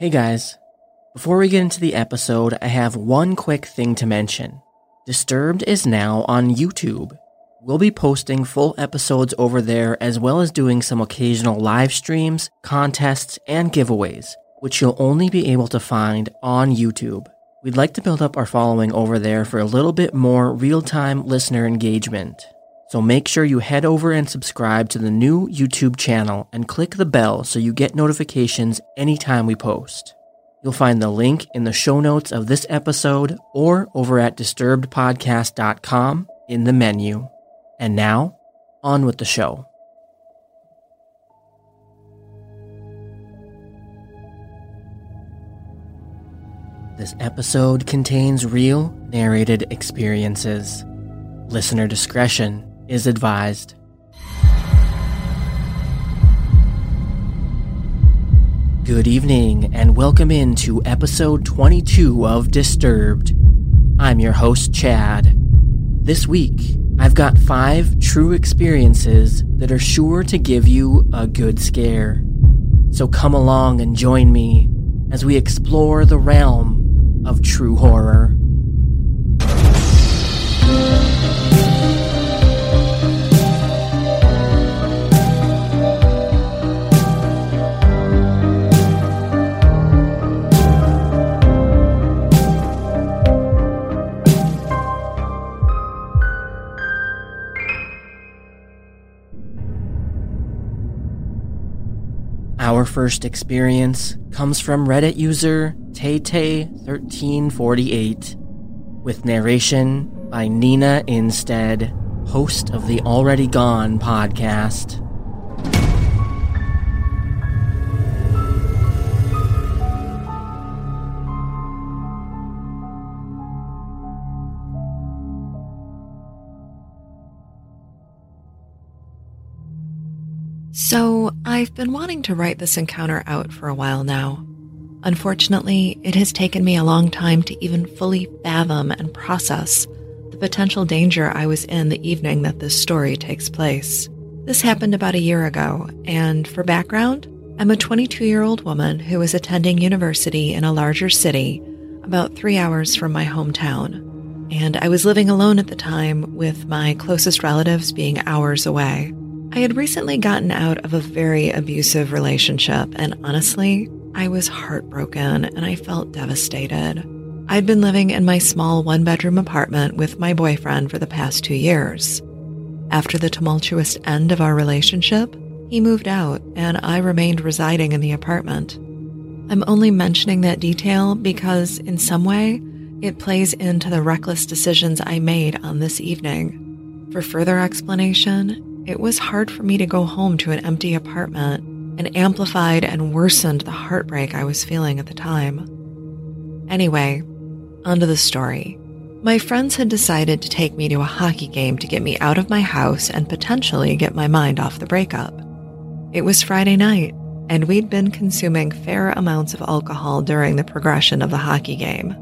Hey guys, before we get into the episode, I have one quick thing to mention. Disturbed is now on YouTube. We'll be posting full episodes over there as well as doing some occasional live streams, contests, and giveaways, which you'll only be able to find on YouTube. We'd like to build up our following over there for a little bit more real time listener engagement. So make sure you head over and subscribe to the new YouTube channel and click the bell so you get notifications anytime we post. You'll find the link in the show notes of this episode or over at disturbedpodcast.com in the menu. And now, on with the show. This episode contains real narrated experiences. Listener discretion is advised. Good evening, and welcome into episode 22 of Disturbed. I'm your host, Chad. This week, I've got five true experiences that are sure to give you a good scare. So come along and join me as we explore the realm of true horror. Our first experience comes from Reddit user Tay1348, with narration by Nina Instead, host of the Already Gone podcast. I've been wanting to write this encounter out for a while now. Unfortunately, it has taken me a long time to even fully fathom and process the potential danger I was in the evening that this story takes place. This happened about a year ago, and for background, I'm a 22 year old woman who was attending university in a larger city about three hours from my hometown. And I was living alone at the time, with my closest relatives being hours away. I had recently gotten out of a very abusive relationship, and honestly, I was heartbroken and I felt devastated. I'd been living in my small one bedroom apartment with my boyfriend for the past two years. After the tumultuous end of our relationship, he moved out and I remained residing in the apartment. I'm only mentioning that detail because, in some way, it plays into the reckless decisions I made on this evening. For further explanation, it was hard for me to go home to an empty apartment and amplified and worsened the heartbreak I was feeling at the time. Anyway, onto the story. My friends had decided to take me to a hockey game to get me out of my house and potentially get my mind off the breakup. It was Friday night, and we'd been consuming fair amounts of alcohol during the progression of the hockey game.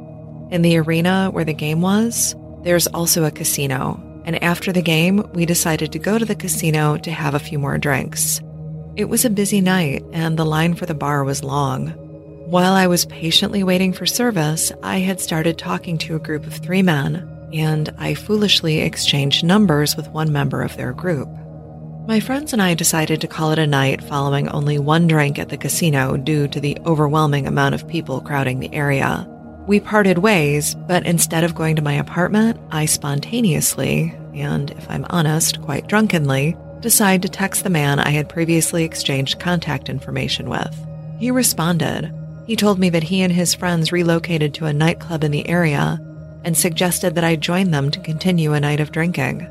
In the arena where the game was, there's also a casino, and after the game, we decided to go to the casino to have a few more drinks. It was a busy night, and the line for the bar was long. While I was patiently waiting for service, I had started talking to a group of three men, and I foolishly exchanged numbers with one member of their group. My friends and I decided to call it a night following only one drink at the casino due to the overwhelming amount of people crowding the area. We parted ways, but instead of going to my apartment, I spontaneously, and if I'm honest, quite drunkenly, decide to text the man I had previously exchanged contact information with. He responded. He told me that he and his friends relocated to a nightclub in the area and suggested that I join them to continue a night of drinking.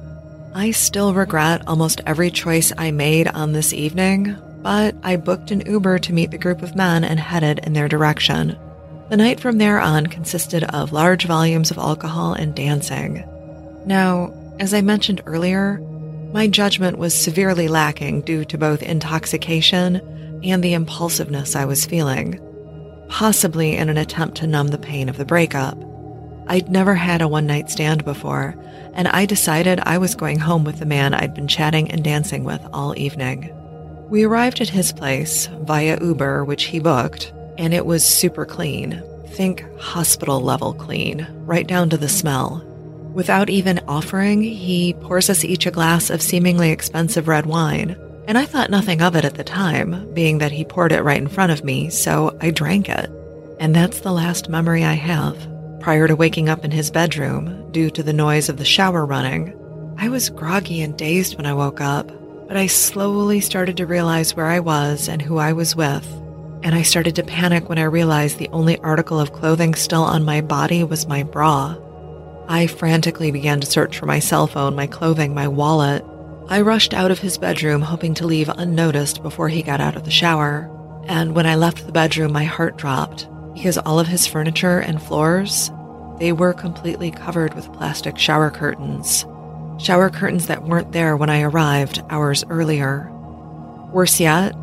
I still regret almost every choice I made on this evening, but I booked an Uber to meet the group of men and headed in their direction. The night from there on consisted of large volumes of alcohol and dancing. Now, as I mentioned earlier, my judgment was severely lacking due to both intoxication and the impulsiveness I was feeling, possibly in an attempt to numb the pain of the breakup. I'd never had a one night stand before, and I decided I was going home with the man I'd been chatting and dancing with all evening. We arrived at his place via Uber, which he booked, and it was super clean. Think hospital level clean, right down to the smell. Without even offering, he pours us each a glass of seemingly expensive red wine. And I thought nothing of it at the time, being that he poured it right in front of me, so I drank it. And that's the last memory I have. Prior to waking up in his bedroom, due to the noise of the shower running, I was groggy and dazed when I woke up, but I slowly started to realize where I was and who I was with and I started to panic when I realized the only article of clothing still on my body was my bra. I frantically began to search for my cell phone, my clothing, my wallet. I rushed out of his bedroom, hoping to leave unnoticed before he got out of the shower. And when I left the bedroom, my heart dropped because all of his furniture and floors, they were completely covered with plastic shower curtains. Shower curtains that weren't there when I arrived hours earlier. Worse yet,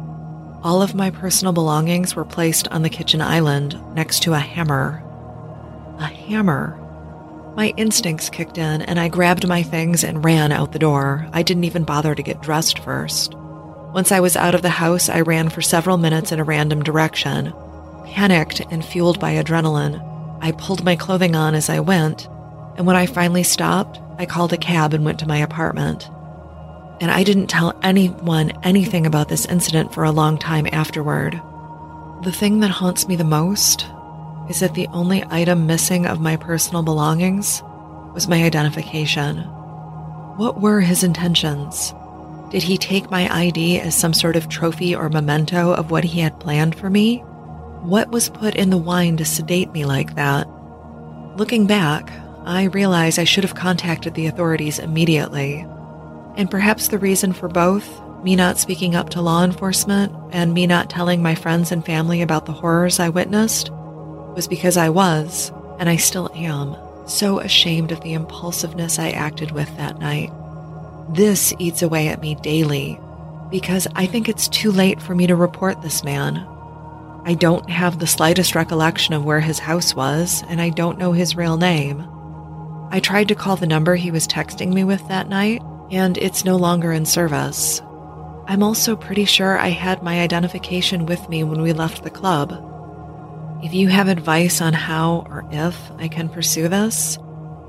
all of my personal belongings were placed on the kitchen island next to a hammer. A hammer. My instincts kicked in and I grabbed my things and ran out the door. I didn't even bother to get dressed first. Once I was out of the house, I ran for several minutes in a random direction. Panicked and fueled by adrenaline, I pulled my clothing on as I went, and when I finally stopped, I called a cab and went to my apartment and I didn't tell anyone anything about this incident for a long time afterward. The thing that haunts me the most is that the only item missing of my personal belongings was my identification. What were his intentions? Did he take my ID as some sort of trophy or memento of what he had planned for me? What was put in the wine to sedate me like that? Looking back, I realize I should have contacted the authorities immediately. And perhaps the reason for both, me not speaking up to law enforcement and me not telling my friends and family about the horrors I witnessed, was because I was, and I still am, so ashamed of the impulsiveness I acted with that night. This eats away at me daily because I think it's too late for me to report this man. I don't have the slightest recollection of where his house was, and I don't know his real name. I tried to call the number he was texting me with that night, and it's no longer in service. I'm also pretty sure I had my identification with me when we left the club. If you have advice on how or if I can pursue this,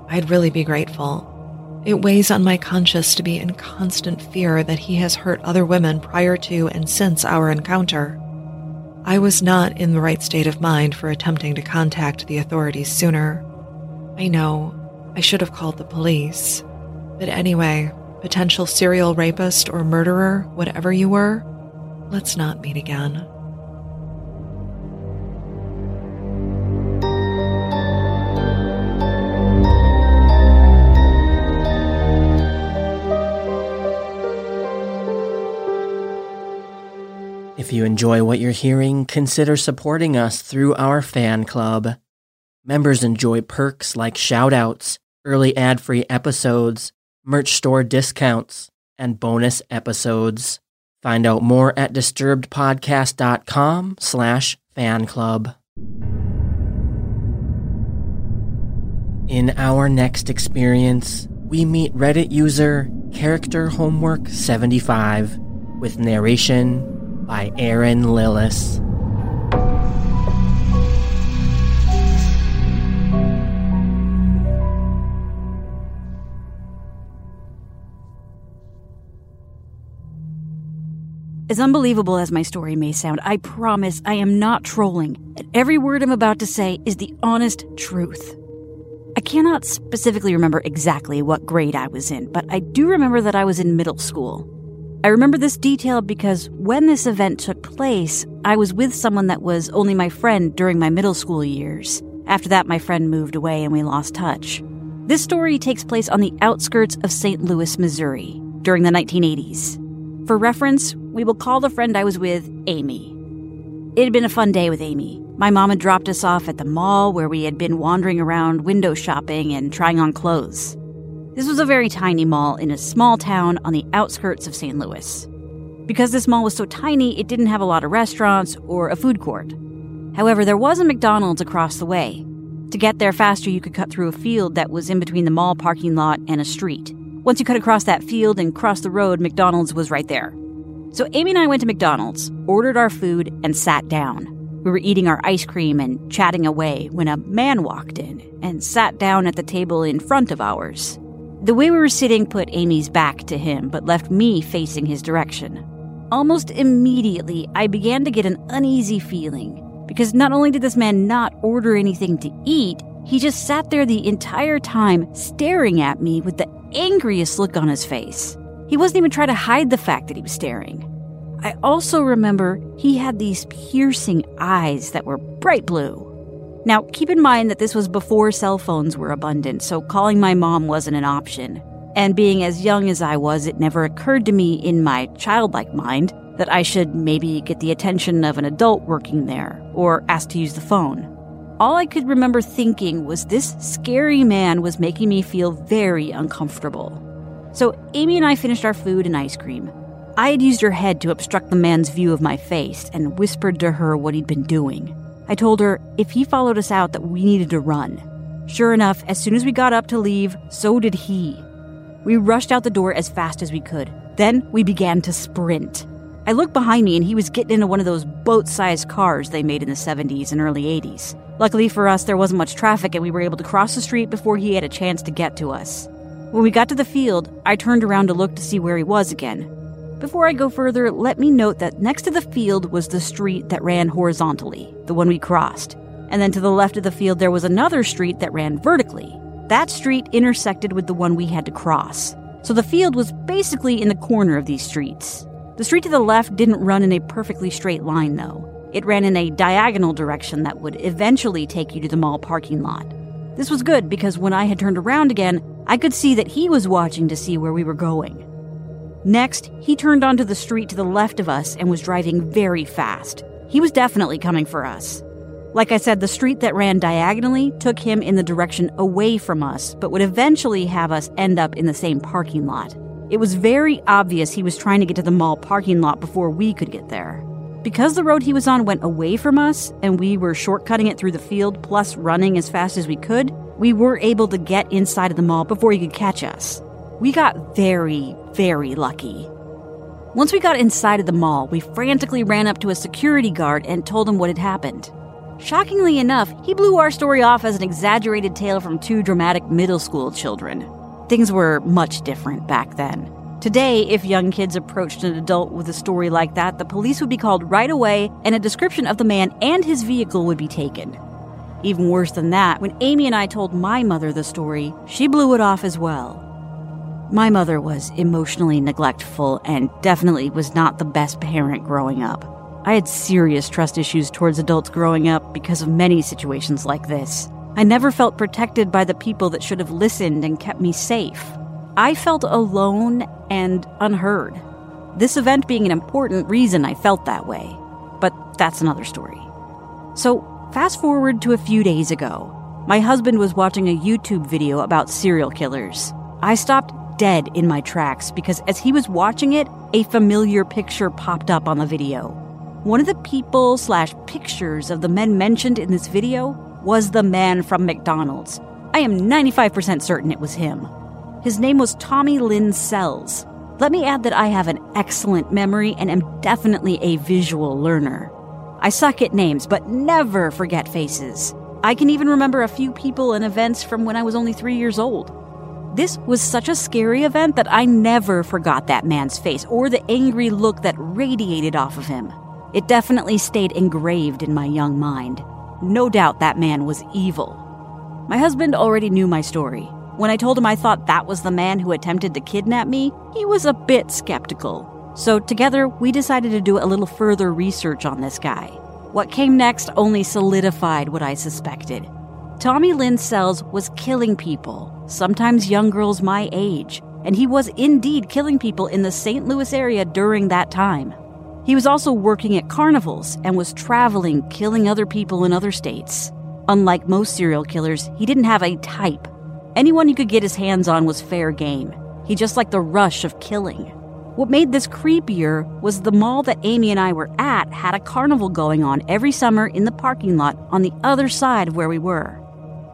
I'd really be grateful. It weighs on my conscience to be in constant fear that he has hurt other women prior to and since our encounter. I was not in the right state of mind for attempting to contact the authorities sooner. I know, I should have called the police. But anyway, potential serial rapist or murderer, whatever you were, let's not meet again. If you enjoy what you're hearing, consider supporting us through our fan club. Members enjoy perks like shoutouts, early ad free episodes, merch store discounts, and bonus episodes. Find out more at disturbedpodcast.com slash fan club. In our next experience, we meet Reddit user Character Homework 75 with narration by Aaron Lillis. As unbelievable as my story may sound, I promise I am not trolling, and every word I'm about to say is the honest truth. I cannot specifically remember exactly what grade I was in, but I do remember that I was in middle school. I remember this detail because when this event took place, I was with someone that was only my friend during my middle school years. After that, my friend moved away and we lost touch. This story takes place on the outskirts of St. Louis, Missouri, during the 1980s. For reference, we will call the friend I was with Amy. It had been a fun day with Amy. My mom had dropped us off at the mall where we had been wandering around window shopping and trying on clothes. This was a very tiny mall in a small town on the outskirts of St. Louis. Because this mall was so tiny, it didn't have a lot of restaurants or a food court. However, there was a McDonald's across the way. To get there faster, you could cut through a field that was in between the mall parking lot and a street. Once you cut across that field and crossed the road, McDonald's was right there. So Amy and I went to McDonald's, ordered our food, and sat down. We We were eating our ice cream and chatting away when a man walked in and sat down at the table in front of ours. The way we were sitting put Amy's back to him, but left me facing his direction. Almost immediately, I began to get an uneasy feeling because not only did this man not order anything to eat, he just sat there the entire time staring at me with the angriest look on his face. He wasn't even trying to hide the fact that he was staring. I also remember he had these piercing eyes that were bright blue. Now, keep in mind that this was before cell phones were abundant, so calling my mom wasn't an option. And being as young as I was, it never occurred to me in my childlike mind that I should maybe get the attention of an adult working there or ask to use the phone. All I could remember thinking was this scary man was making me feel very uncomfortable. So, Amy and I finished our food and ice cream. I had used her head to obstruct the man's view of my face and whispered to her what he'd been doing. I told her if he followed us out that we needed to run. Sure enough, as soon as we got up to leave, so did he. We rushed out the door as fast as we could. Then we began to sprint. I looked behind me and he was getting into one of those boat sized cars they made in the 70s and early 80s. Luckily for us, there wasn't much traffic and we were able to cross the street before he had a chance to get to us. When we got to the field, I turned around to look to see where he was again. Before I go further, let me note that next to the field was the street that ran horizontally, the one we crossed. And then to the left of the field, there was another street that ran vertically. That street intersected with the one we had to cross. So the field was basically in the corner of these streets. The street to the left didn't run in a perfectly straight line, though. It ran in a diagonal direction that would eventually take you to the mall parking lot. This was good because when I had turned around again, I could see that he was watching to see where we were going. Next, he turned onto the street to the left of us and was driving very fast. He was definitely coming for us. Like I said, the street that ran diagonally took him in the direction away from us, but would eventually have us end up in the same parking lot. It was very obvious he was trying to get to the mall parking lot before we could get there. Because the road he was on went away from us and we were shortcutting it through the field plus running as fast as we could, we were able to get inside of the mall before he could catch us. We got very, very lucky. Once we got inside of the mall, we frantically ran up to a security guard and told him what had happened. Shockingly enough, he blew our story off as an exaggerated tale from two dramatic middle school children. Things were much different back then. Today, if young kids approached an adult with a story like that, the police would be called right away and a description of the man and his vehicle would be taken. Even worse than that, when Amy and I told my mother the story, she blew it off as well. My mother was emotionally neglectful and definitely was not the best parent growing up. I had serious trust issues towards adults growing up because of many situations like this. I never felt protected by the people that should have listened and kept me safe. I felt alone and unheard. This event being an important reason I felt that way. But that's another story. So, fast forward to a few days ago. My husband was watching a YouTube video about serial killers. I stopped dead in my tracks because as he was watching it, a familiar picture popped up on the video. One of the people slash pictures of the men mentioned in this video was the man from McDonald's. I am 95% certain it was him. His name was Tommy Lynn Sells. Let me add that I have an excellent memory and am definitely a visual learner. I suck at names, but never forget faces. I can even remember a few people and events from when I was only three years old. This was such a scary event that I never forgot that man's face or the angry look that radiated off of him. It definitely stayed engraved in my young mind. No doubt that man was evil. My husband already knew my story. When I told him I thought that was the man who attempted to kidnap me, he was a bit skeptical. So, together, we decided to do a little further research on this guy. What came next only solidified what I suspected. Tommy Lynn Sells was killing people, sometimes young girls my age, and he was indeed killing people in the St. Louis area during that time. He was also working at carnivals and was traveling, killing other people in other states. Unlike most serial killers, he didn't have a type. Anyone he could get his hands on was fair game. He just liked the rush of killing. What made this creepier was the mall that Amy and I were at had a carnival going on every summer in the parking lot on the other side of where we were.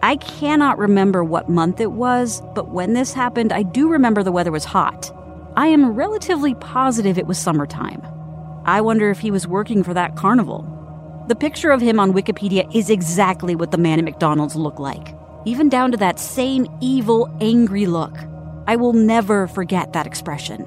I cannot remember what month it was, but when this happened, I do remember the weather was hot. I am relatively positive it was summertime. I wonder if he was working for that carnival. The picture of him on Wikipedia is exactly what the man at McDonald's looked like, even down to that same evil, angry look. I will never forget that expression.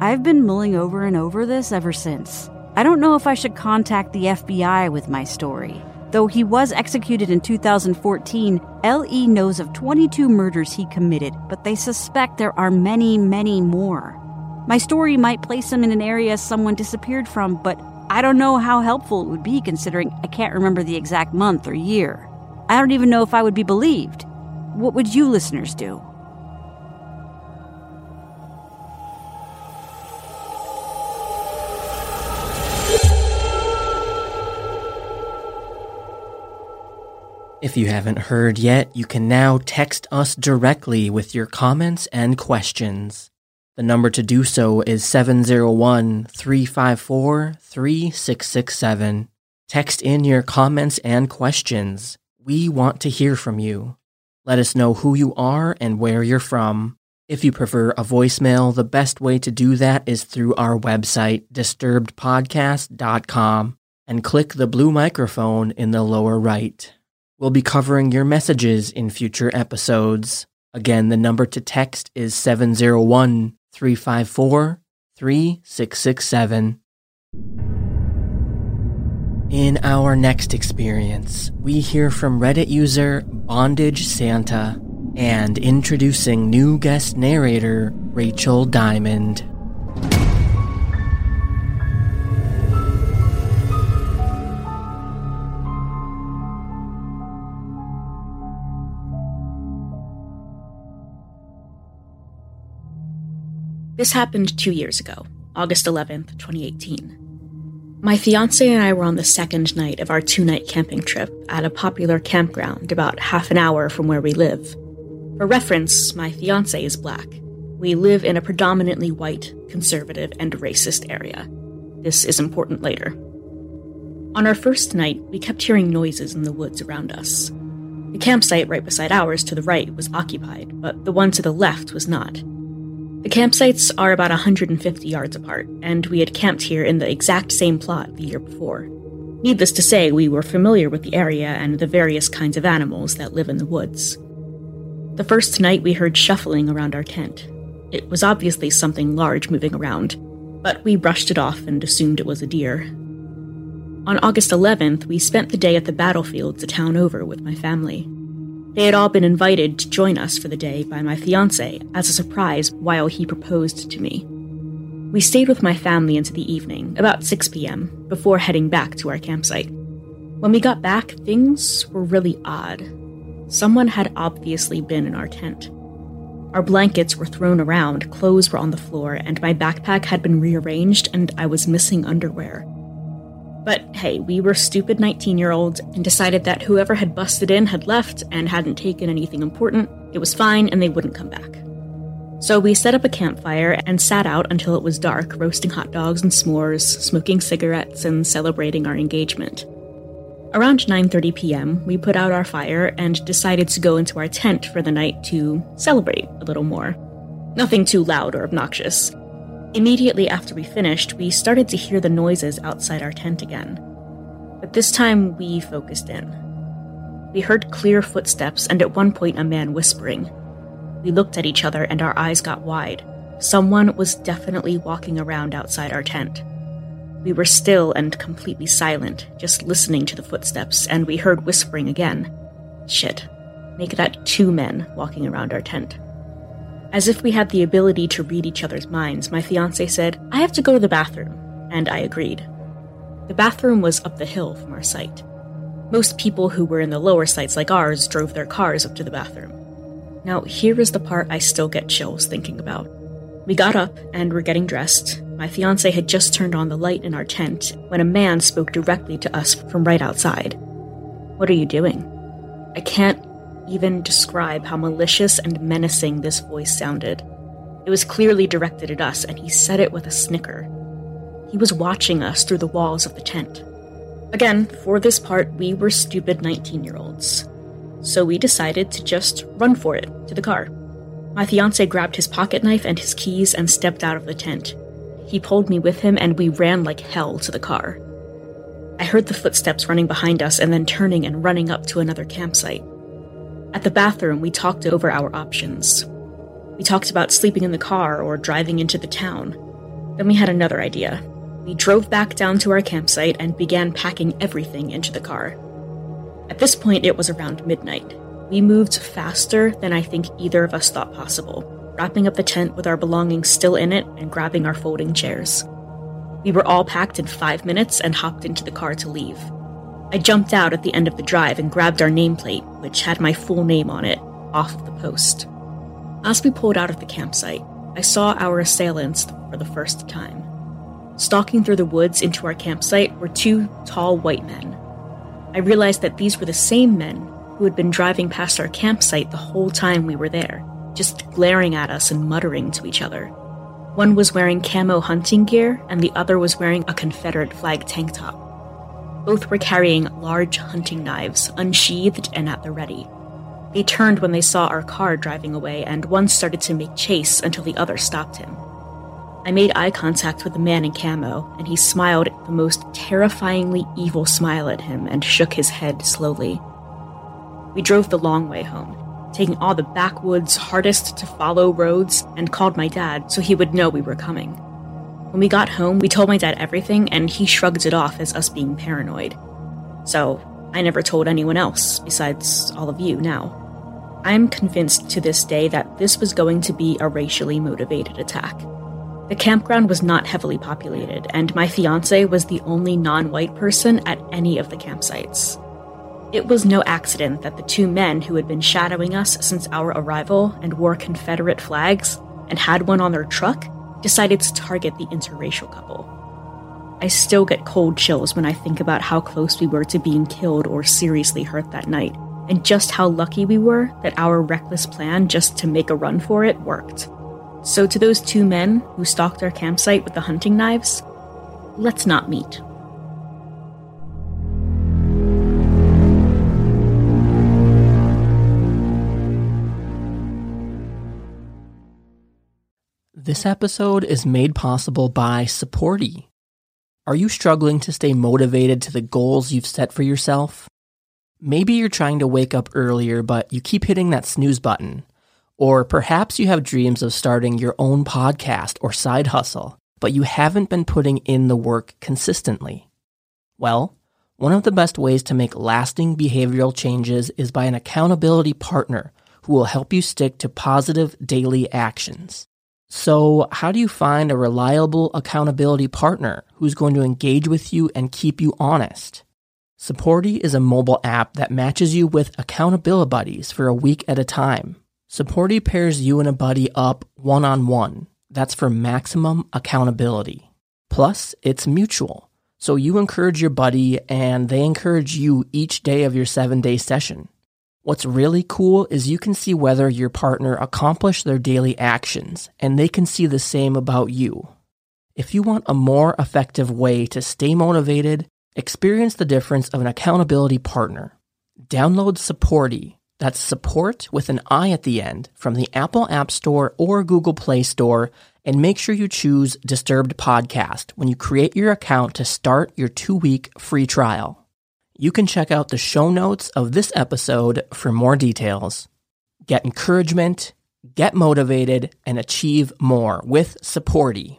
I've been mulling over and over this ever since. I don't know if I should contact the FBI with my story. Though he was executed in 2014, LE knows of 22 murders he committed, but they suspect there are many, many more. My story might place him in an area someone disappeared from, but I don't know how helpful it would be considering I can't remember the exact month or year. I don't even know if I would be believed. What would you listeners do? If you haven't heard yet, you can now text us directly with your comments and questions. The number to do so is 701 354 3667. Text in your comments and questions. We want to hear from you. Let us know who you are and where you're from. If you prefer a voicemail, the best way to do that is through our website, disturbedpodcast.com, and click the blue microphone in the lower right. We'll be covering your messages in future episodes. Again, the number to text is 701 354 3667. In our next experience, we hear from Reddit user Bondage Santa and introducing new guest narrator Rachel Diamond. This happened two years ago, August 11th, 2018. My fiance and I were on the second night of our two night camping trip at a popular campground about half an hour from where we live. For reference, my fiance is black. We live in a predominantly white, conservative, and racist area. This is important later. On our first night, we kept hearing noises in the woods around us. The campsite right beside ours to the right was occupied, but the one to the left was not. The campsites are about 150 yards apart, and we had camped here in the exact same plot the year before. Needless to say, we were familiar with the area and the various kinds of animals that live in the woods. The first night we heard shuffling around our tent. It was obviously something large moving around, but we brushed it off and assumed it was a deer. On August 11th, we spent the day at the battlefields a town over with my family. They had all been invited to join us for the day by my fiance as a surprise while he proposed to me. We stayed with my family into the evening, about 6 p.m., before heading back to our campsite. When we got back, things were really odd. Someone had obviously been in our tent. Our blankets were thrown around, clothes were on the floor, and my backpack had been rearranged, and I was missing underwear. But hey, we were stupid 19 year olds and decided that whoever had busted in had left and hadn't taken anything important. It was fine and they wouldn't come back. So we set up a campfire and sat out until it was dark, roasting hot dogs and s'mores, smoking cigarettes, and celebrating our engagement. Around 9:30 p.m., we put out our fire and decided to go into our tent for the night to celebrate a little more. Nothing too loud or obnoxious. Immediately after we finished, we started to hear the noises outside our tent again. But this time we focused in. We heard clear footsteps and at one point a man whispering. We looked at each other and our eyes got wide. Someone was definitely walking around outside our tent. We were still and completely silent, just listening to the footsteps, and we heard whispering again. Shit. Make that two men walking around our tent. As if we had the ability to read each other's minds, my fiance said, I have to go to the bathroom, and I agreed. The bathroom was up the hill from our site. Most people who were in the lower sites like ours drove their cars up to the bathroom. Now, here is the part I still get chills thinking about. We got up and were getting dressed. My fiance had just turned on the light in our tent when a man spoke directly to us from right outside. What are you doing? I can't even describe how malicious and menacing this voice sounded. It was clearly directed at us, and he said it with a snicker. He was watching us through the walls of the tent. Again, for this part, we were stupid 19 year olds. So we decided to just run for it to the car. My fiance grabbed his pocket knife and his keys and stepped out of the tent. He pulled me with him, and we ran like hell to the car. I heard the footsteps running behind us and then turning and running up to another campsite. At the bathroom, we talked over our options. We talked about sleeping in the car or driving into the town. Then we had another idea. We drove back down to our campsite and began packing everything into the car. At this point, it was around midnight. We moved faster than I think either of us thought possible, wrapping up the tent with our belongings still in it and grabbing our folding chairs. We were all packed in five minutes and hopped into the car to leave. I jumped out at the end of the drive and grabbed our nameplate, which had my full name on it, off the post. As we pulled out of the campsite, I saw our assailants for the first time. Stalking through the woods into our campsite were two tall white men. I realized that these were the same men who had been driving past our campsite the whole time we were there, just glaring at us and muttering to each other. One was wearing camo hunting gear, and the other was wearing a Confederate flag tank top. Both were carrying large hunting knives, unsheathed and at the ready. They turned when they saw our car driving away, and one started to make chase until the other stopped him. I made eye contact with the man in camo, and he smiled the most terrifyingly evil smile at him and shook his head slowly. We drove the long way home, taking all the backwoods, hardest to follow roads, and called my dad so he would know we were coming. When we got home, we told my dad everything, and he shrugged it off as us being paranoid. So, I never told anyone else, besides all of you now. I'm convinced to this day that this was going to be a racially motivated attack. The campground was not heavily populated, and my fiance was the only non white person at any of the campsites. It was no accident that the two men who had been shadowing us since our arrival and wore Confederate flags and had one on their truck decided to target the interracial couple. I still get cold chills when I think about how close we were to being killed or seriously hurt that night, and just how lucky we were that our reckless plan just to make a run for it worked. So, to those two men who stalked our campsite with the hunting knives, let's not meet. This episode is made possible by Supporti. Are you struggling to stay motivated to the goals you've set for yourself? Maybe you're trying to wake up earlier, but you keep hitting that snooze button. Or perhaps you have dreams of starting your own podcast or side hustle, but you haven't been putting in the work consistently. Well, one of the best ways to make lasting behavioral changes is by an accountability partner who will help you stick to positive daily actions. So, how do you find a reliable accountability partner who's going to engage with you and keep you honest? Supporti is a mobile app that matches you with accountability buddies for a week at a time. Supporti pairs you and a buddy up one on one. That's for maximum accountability. Plus, it's mutual. So you encourage your buddy and they encourage you each day of your seven day session. What's really cool is you can see whether your partner accomplished their daily actions and they can see the same about you. If you want a more effective way to stay motivated, experience the difference of an accountability partner. Download Supporti, that's support with an I at the end, from the Apple App Store or Google Play Store, and make sure you choose Disturbed Podcast when you create your account to start your two week free trial. You can check out the show notes of this episode for more details. Get encouragement, get motivated, and achieve more with Supporti.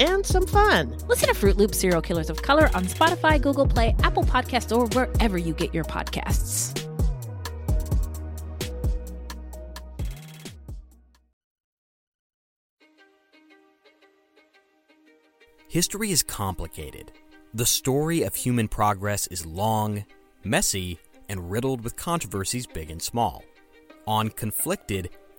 and some fun. Listen to Fruit Loop Serial Killers of Color on Spotify, Google Play, Apple Podcasts, or wherever you get your podcasts. History is complicated. The story of human progress is long, messy, and riddled with controversies big and small. On Conflicted,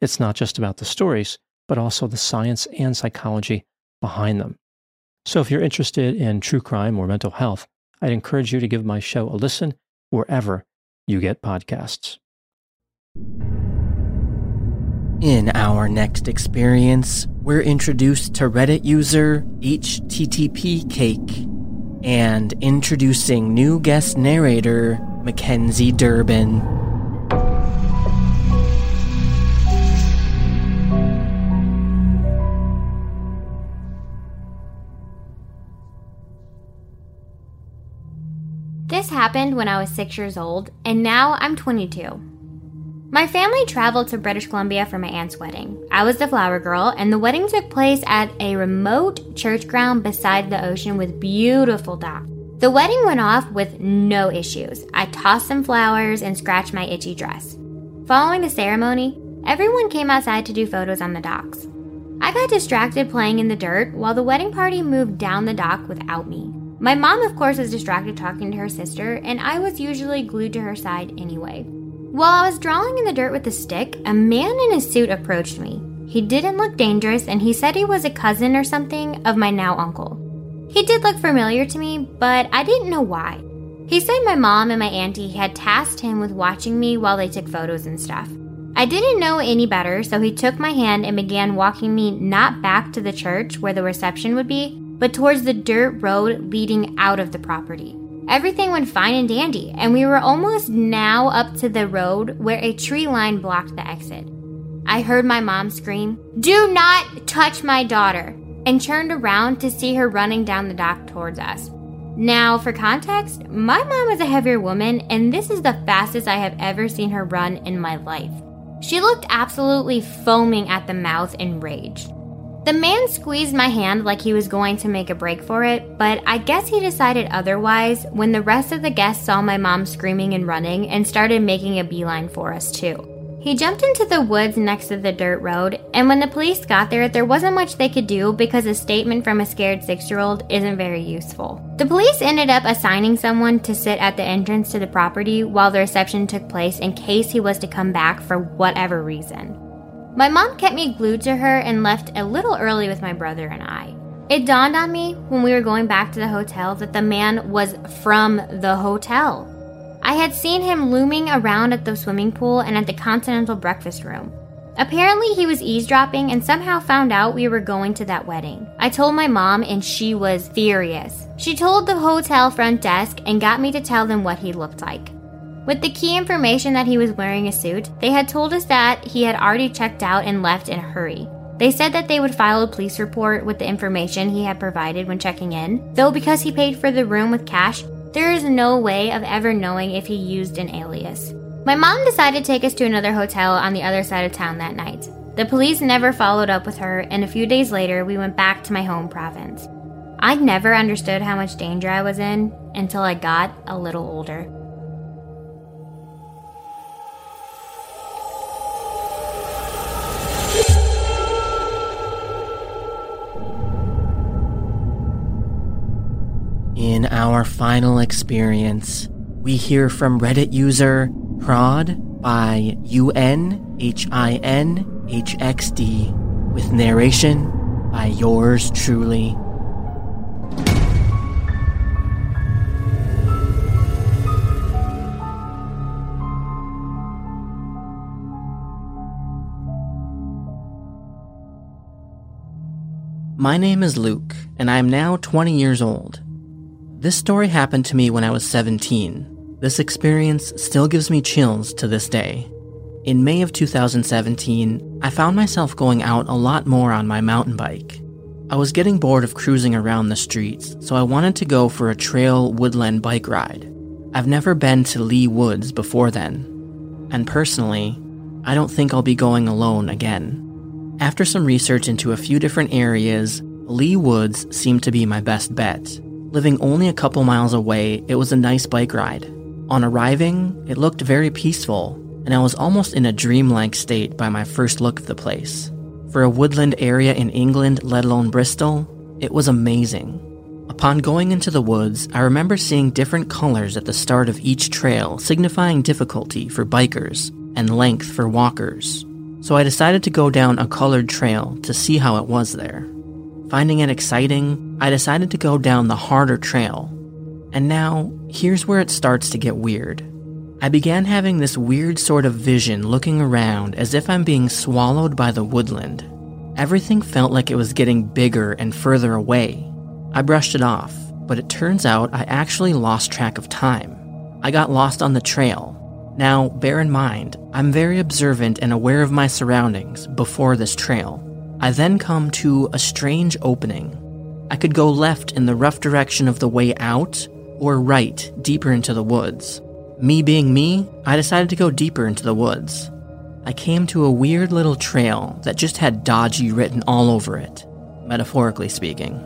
It's not just about the stories, but also the science and psychology behind them. So if you're interested in true crime or mental health, I'd encourage you to give my show a listen wherever you get podcasts. In our next experience, we're introduced to Reddit user HTTP Cake and introducing new guest narrator Mackenzie Durbin. Happened when I was six years old, and now I'm 22. My family traveled to British Columbia for my aunt's wedding. I was the flower girl, and the wedding took place at a remote church ground beside the ocean with beautiful docks. The wedding went off with no issues. I tossed some flowers and scratched my itchy dress. Following the ceremony, everyone came outside to do photos on the docks. I got distracted playing in the dirt while the wedding party moved down the dock without me. My mom, of course, was distracted talking to her sister, and I was usually glued to her side anyway. While I was drawing in the dirt with a stick, a man in a suit approached me. He didn't look dangerous, and he said he was a cousin or something of my now uncle. He did look familiar to me, but I didn't know why. He said my mom and my auntie had tasked him with watching me while they took photos and stuff. I didn't know any better, so he took my hand and began walking me not back to the church where the reception would be, but towards the dirt road leading out of the property. Everything went fine and dandy, and we were almost now up to the road where a tree line blocked the exit. I heard my mom scream, Do not touch my daughter, and turned around to see her running down the dock towards us. Now, for context, my mom is a heavier woman, and this is the fastest I have ever seen her run in my life. She looked absolutely foaming at the mouth in rage. The man squeezed my hand like he was going to make a break for it, but I guess he decided otherwise when the rest of the guests saw my mom screaming and running and started making a beeline for us too. He jumped into the woods next to the dirt road, and when the police got there, there wasn't much they could do because a statement from a scared six year old isn't very useful. The police ended up assigning someone to sit at the entrance to the property while the reception took place in case he was to come back for whatever reason. My mom kept me glued to her and left a little early with my brother and I. It dawned on me when we were going back to the hotel that the man was from the hotel. I had seen him looming around at the swimming pool and at the Continental breakfast room. Apparently, he was eavesdropping and somehow found out we were going to that wedding. I told my mom, and she was furious. She told the hotel front desk and got me to tell them what he looked like. With the key information that he was wearing a suit, they had told us that he had already checked out and left in a hurry. They said that they would file a police report with the information he had provided when checking in, though because he paid for the room with cash, there is no way of ever knowing if he used an alias. My mom decided to take us to another hotel on the other side of town that night. The police never followed up with her, and a few days later, we went back to my home province. I never understood how much danger I was in until I got a little older. Our final experience, we hear from Reddit user Prod by UNHINHXD with narration by yours truly. My name is Luke, and I am now 20 years old. This story happened to me when I was 17. This experience still gives me chills to this day. In May of 2017, I found myself going out a lot more on my mountain bike. I was getting bored of cruising around the streets, so I wanted to go for a trail woodland bike ride. I've never been to Leigh Woods before then, and personally, I don't think I'll be going alone again. After some research into a few different areas, Leigh Woods seemed to be my best bet. Living only a couple miles away, it was a nice bike ride. On arriving, it looked very peaceful, and I was almost in a dreamlike state by my first look of the place. For a woodland area in England, let alone Bristol, it was amazing. Upon going into the woods, I remember seeing different colors at the start of each trail, signifying difficulty for bikers and length for walkers so I decided to go down a colored trail to see how it was there. Finding it exciting, I decided to go down the harder trail. And now, here's where it starts to get weird. I began having this weird sort of vision looking around as if I'm being swallowed by the woodland. Everything felt like it was getting bigger and further away. I brushed it off, but it turns out I actually lost track of time. I got lost on the trail, now, bear in mind, I'm very observant and aware of my surroundings before this trail. I then come to a strange opening. I could go left in the rough direction of the way out, or right, deeper into the woods. Me being me, I decided to go deeper into the woods. I came to a weird little trail that just had dodgy written all over it, metaphorically speaking.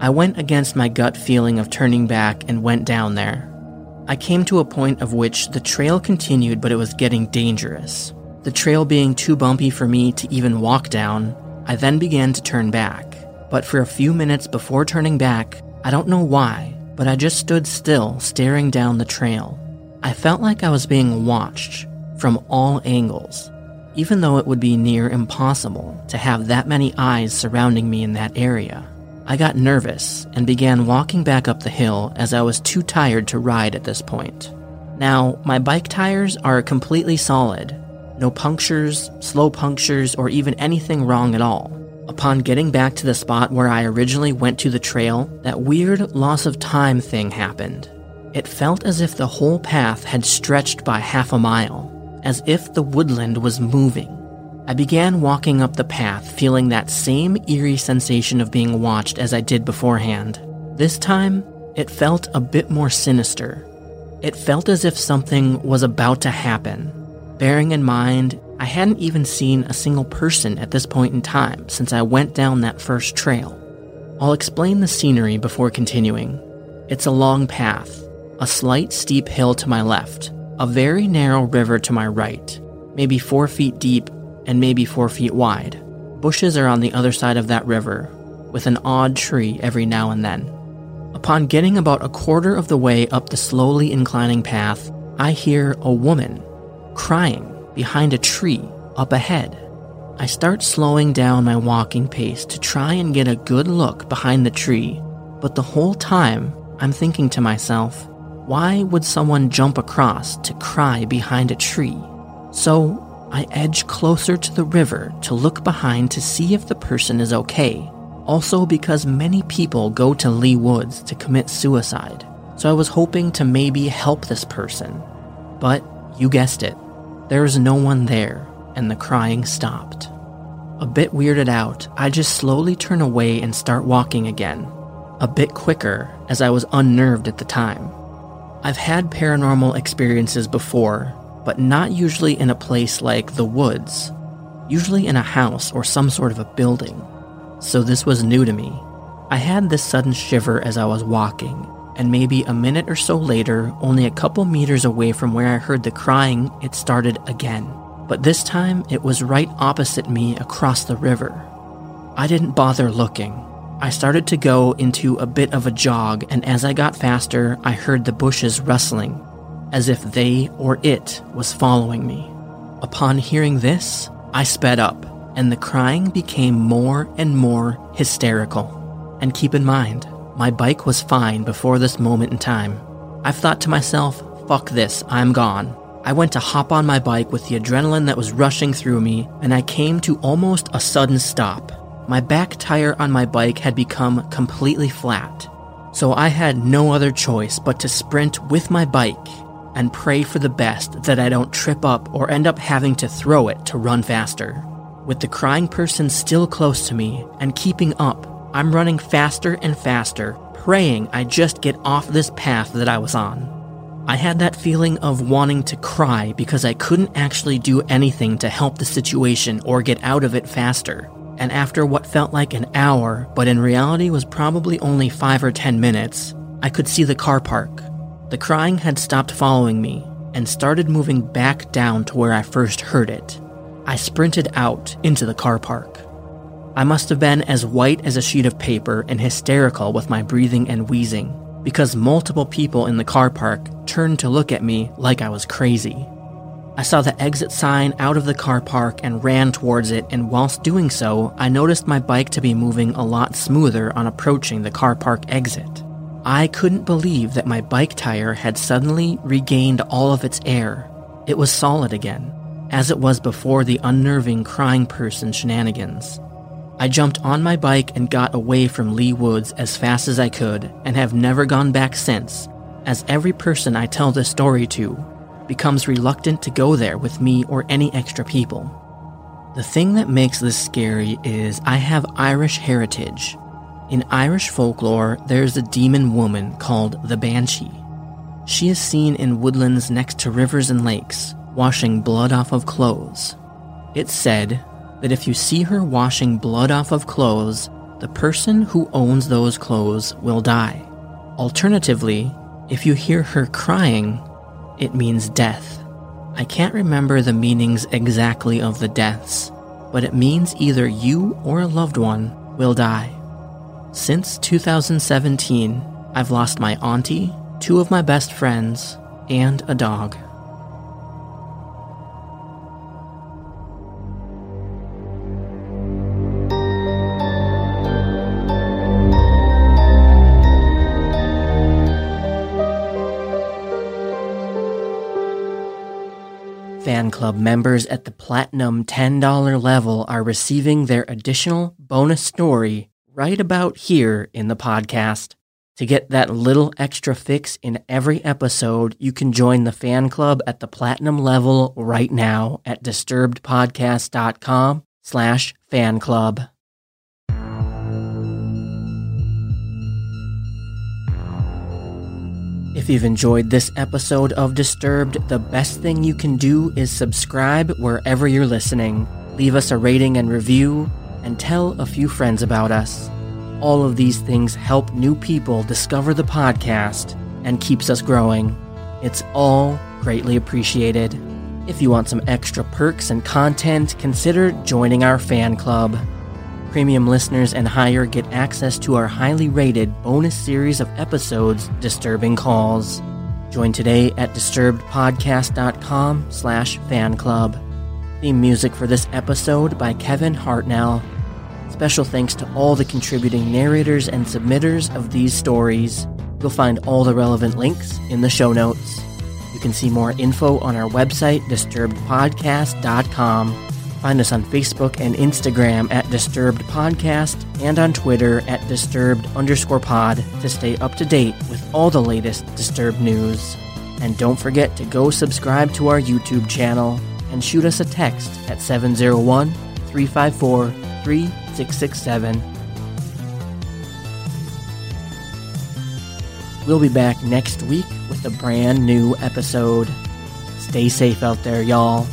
I went against my gut feeling of turning back and went down there. I came to a point of which the trail continued, but it was getting dangerous. The trail being too bumpy for me to even walk down, I then began to turn back. But for a few minutes before turning back, I don't know why, but I just stood still, staring down the trail. I felt like I was being watched from all angles, even though it would be near impossible to have that many eyes surrounding me in that area. I got nervous and began walking back up the hill as I was too tired to ride at this point. Now, my bike tires are completely solid. No punctures, slow punctures, or even anything wrong at all. Upon getting back to the spot where I originally went to the trail, that weird loss of time thing happened. It felt as if the whole path had stretched by half a mile, as if the woodland was moving. I began walking up the path, feeling that same eerie sensation of being watched as I did beforehand. This time, it felt a bit more sinister. It felt as if something was about to happen. Bearing in mind, I hadn't even seen a single person at this point in time since I went down that first trail. I'll explain the scenery before continuing. It's a long path, a slight steep hill to my left, a very narrow river to my right, maybe four feet deep and maybe four feet wide. Bushes are on the other side of that river, with an odd tree every now and then. Upon getting about a quarter of the way up the slowly inclining path, I hear a woman crying behind a tree up ahead. I start slowing down my walking pace to try and get a good look behind the tree, but the whole time I'm thinking to myself, why would someone jump across to cry behind a tree? So I edge closer to the river to look behind to see if the person is okay. Also, because many people go to Leigh Woods to commit suicide, so I was hoping to maybe help this person. But you guessed it, there is no one there, and the crying stopped. A bit weirded out, I just slowly turn away and start walking again, a bit quicker as I was unnerved at the time. I've had paranormal experiences before, but not usually in a place like the woods, usually in a house or some sort of a building. So this was new to me. I had this sudden shiver as I was walking, and maybe a minute or so later, only a couple meters away from where I heard the crying, it started again. But this time, it was right opposite me across the river. I didn't bother looking. I started to go into a bit of a jog, and as I got faster, I heard the bushes rustling, as if they or it was following me. Upon hearing this, I sped up, and the crying became more and more hysterical. And keep in mind, my bike was fine before this moment in time. I've thought to myself, fuck this, I'm gone. I went to hop on my bike with the adrenaline that was rushing through me, and I came to almost a sudden stop. My back tire on my bike had become completely flat, so I had no other choice but to sprint with my bike and pray for the best that I don't trip up or end up having to throw it to run faster. With the crying person still close to me and keeping up, I'm running faster and faster, praying I just get off this path that I was on. I had that feeling of wanting to cry because I couldn't actually do anything to help the situation or get out of it faster. And after what felt like an hour, but in reality was probably only five or ten minutes, I could see the car park. The crying had stopped following me and started moving back down to where I first heard it. I sprinted out into the car park. I must have been as white as a sheet of paper and hysterical with my breathing and wheezing because multiple people in the car park turned to look at me like I was crazy. I saw the exit sign out of the car park and ran towards it, and whilst doing so, I noticed my bike to be moving a lot smoother on approaching the car park exit. I couldn't believe that my bike tire had suddenly regained all of its air. It was solid again, as it was before the unnerving crying person shenanigans. I jumped on my bike and got away from Leigh Woods as fast as I could and have never gone back since, as every person I tell this story to becomes reluctant to go there with me or any extra people. The thing that makes this scary is I have Irish heritage. In Irish folklore, there's a demon woman called the Banshee. She is seen in woodlands next to rivers and lakes, washing blood off of clothes. It's said that if you see her washing blood off of clothes, the person who owns those clothes will die. Alternatively, if you hear her crying, it means death. I can't remember the meanings exactly of the deaths, but it means either you or a loved one will die. Since 2017, I've lost my auntie, two of my best friends, and a dog. Club members at the Platinum $10 level are receiving their additional bonus story right about here in the podcast. To get that little extra fix in every episode, you can join the fan club at the platinum level right now at disturbedpodcast.com slash fan club. If you've enjoyed this episode of Disturbed, the best thing you can do is subscribe wherever you're listening. Leave us a rating and review, and tell a few friends about us. All of these things help new people discover the podcast and keeps us growing. It's all greatly appreciated. If you want some extra perks and content, consider joining our fan club. Premium listeners and higher get access to our highly rated bonus series of episodes, Disturbing Calls. Join today at disturbedpodcast.com slash fan club. Theme music for this episode by Kevin Hartnell. Special thanks to all the contributing narrators and submitters of these stories. You'll find all the relevant links in the show notes. You can see more info on our website, disturbedpodcast.com. Find us on Facebook and Instagram at Disturbed Podcast and on Twitter at Disturbed underscore pod to stay up to date with all the latest Disturbed news. And don't forget to go subscribe to our YouTube channel and shoot us a text at 701 354 3667. We'll be back next week with a brand new episode. Stay safe out there, y'all.